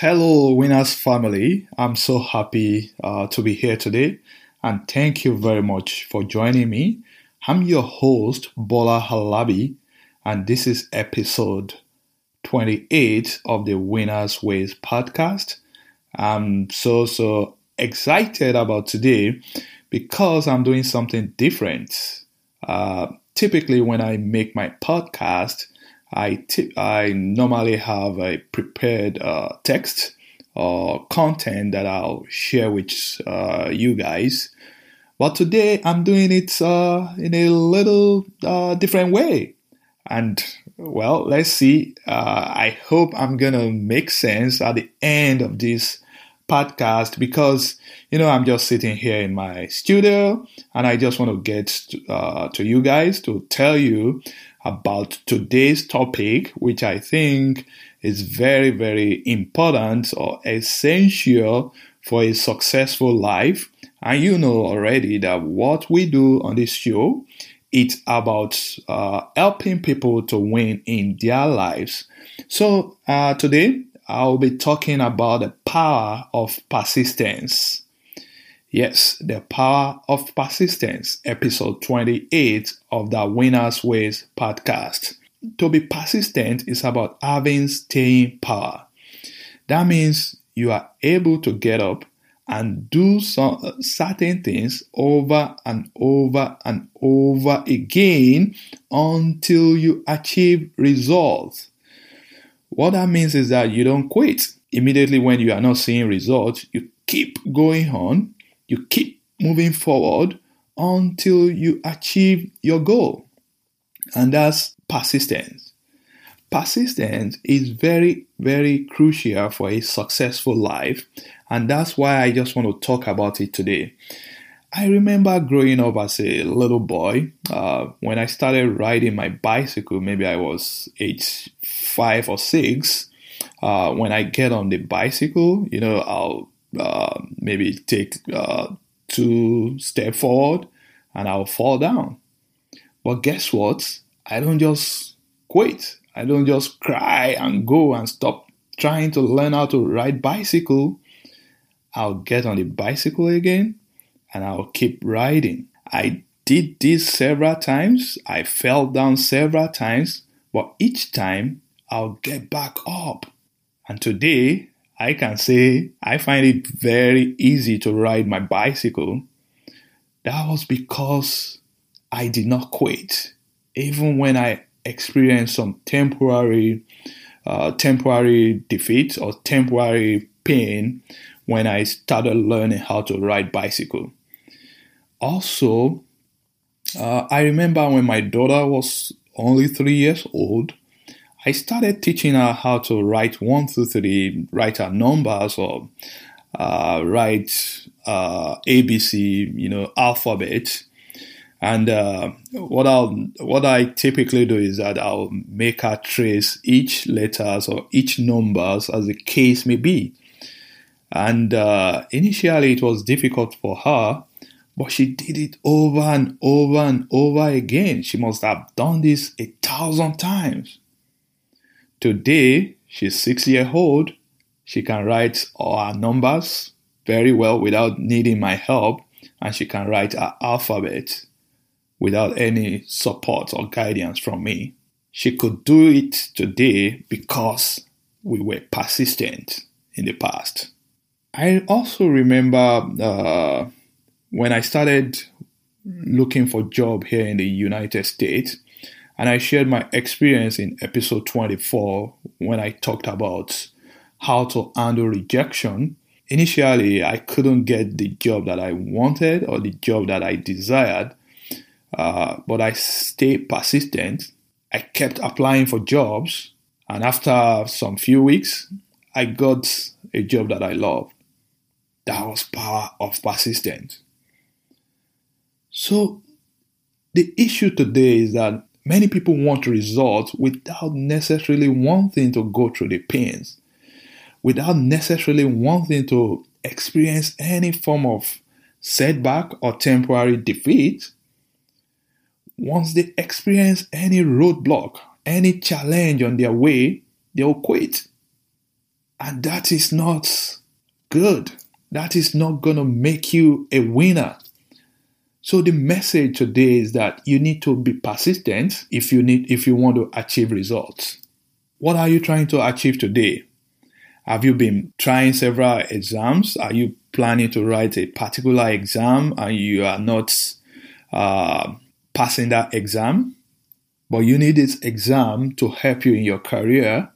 Hello, Winners family. I'm so happy uh, to be here today, and thank you very much for joining me. I'm your host, Bola Halabi, and this is episode 28 of the Winners Ways podcast. I'm so, so excited about today because I'm doing something different. Uh, typically, when I make my podcast, I, t- I normally have a prepared uh, text or content that I'll share with uh, you guys. But today I'm doing it uh, in a little uh, different way. And well, let's see. Uh, I hope I'm going to make sense at the end of this podcast because, you know, I'm just sitting here in my studio and I just want to get uh, to you guys to tell you about today's topic, which I think is very, very important or essential for a successful life. And you know already that what we do on this show, it's about uh, helping people to win in their lives. So uh, today I'll be talking about the power of persistence. Yes, the power of persistence, episode 28 of the Winner's Ways podcast. To be persistent is about having staying power. That means you are able to get up and do some certain things over and over and over again until you achieve results. What that means is that you don't quit. Immediately when you are not seeing results, you keep going on you keep moving forward until you achieve your goal. And that's persistence. Persistence is very, very crucial for a successful life. And that's why I just want to talk about it today. I remember growing up as a little boy. Uh, when I started riding my bicycle, maybe I was age five or six. Uh, when I get on the bicycle, you know, I'll uh, maybe take uh, two step forward and I'll fall down. But guess what? I don't just quit. I don't just cry and go and stop trying to learn how to ride bicycle. I'll get on the bicycle again and I'll keep riding. I did this several times. I fell down several times, but each time I'll get back up. And today I can say I find it very easy to ride my bicycle. That was because I did not quit, even when I experienced some temporary, uh, temporary defeat or temporary pain when I started learning how to ride bicycle. Also, uh, I remember when my daughter was only three years old, I started teaching her how to write one through three, write her numbers or uh, write uh, ABC, you know, alphabet. And uh, what I'll what I typically do is that I'll make her trace each letters or each numbers as the case may be. And uh, initially it was difficult for her, but she did it over and over and over again. She must have done this a thousand times. Today, she's six years old. She can write our numbers very well without needing my help, and she can write her alphabet without any support or guidance from me. She could do it today because we were persistent in the past. I also remember uh, when I started looking for job here in the United States, and I shared my experience in episode 24 when I talked about how to handle rejection. Initially, I couldn't get the job that I wanted or the job that I desired, uh, but I stayed persistent. I kept applying for jobs, and after some few weeks, I got a job that I loved. That was power of persistence. So the issue today is that many people want results without necessarily wanting to go through the pains, without necessarily wanting to experience any form of setback or temporary defeat. Once they experience any roadblock, any challenge on their way, they'll quit. And that is not good. That is not going to make you a winner. So the message today is that you need to be persistent if you need if you want to achieve results. What are you trying to achieve today? Have you been trying several exams? Are you planning to write a particular exam and you are not uh, passing that exam? But you need this exam to help you in your career.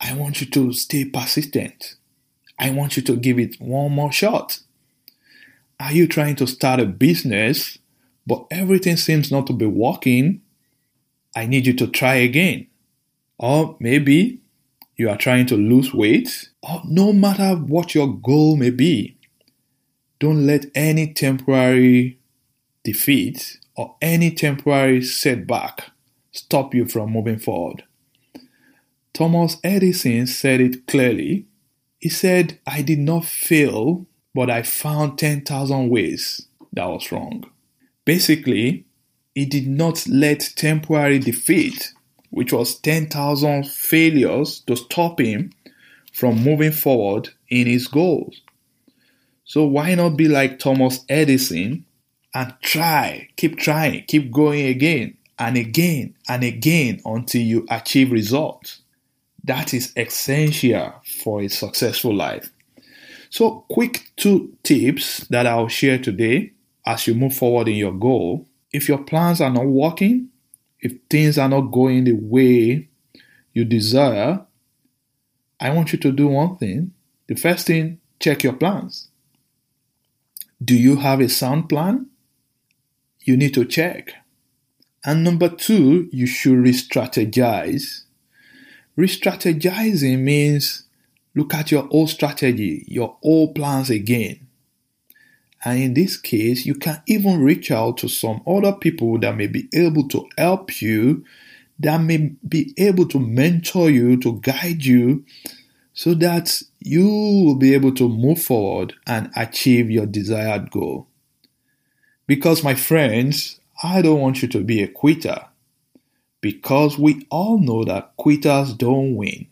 I want you to stay persistent. I want you to give it one more shot. Are you trying to start a business, but everything seems not to be working? I need you to try again. Or maybe you are trying to lose weight, or no matter what your goal may be, don't let any temporary defeat or any temporary setback stop you from moving forward. Thomas Edison said it clearly. He said, I did not fail but I found 10,000 ways that was wrong. Basically, he did not let temporary defeat, which was 10,000 failures, to stop him from moving forward in his goals. So why not be like Thomas Edison and try, keep trying, keep going again and again and again until you achieve results? That is essential for a successful life. So, quick two tips that I'll share today as you move forward in your goal. If your plans are not working, if things are not going the way you desire, I want you to do one thing. The first thing, check your plans. Do you have a sound plan? You need to check. And number two, you should re strategize. Re strategizing means Look at your old strategy, your old plans again. And in this case, you can even reach out to some other people that may be able to help you, that may be able to mentor you, to guide you, so that you will be able to move forward and achieve your desired goal. Because, my friends, I don't want you to be a quitter. Because we all know that quitters don't win.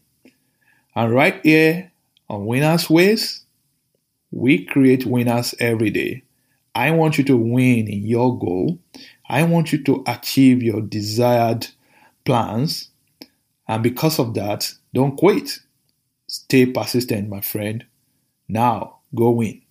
And right here on Winners Ways, we create winners every day. I want you to win in your goal. I want you to achieve your desired plans. And because of that, don't quit. Stay persistent, my friend. Now, go win.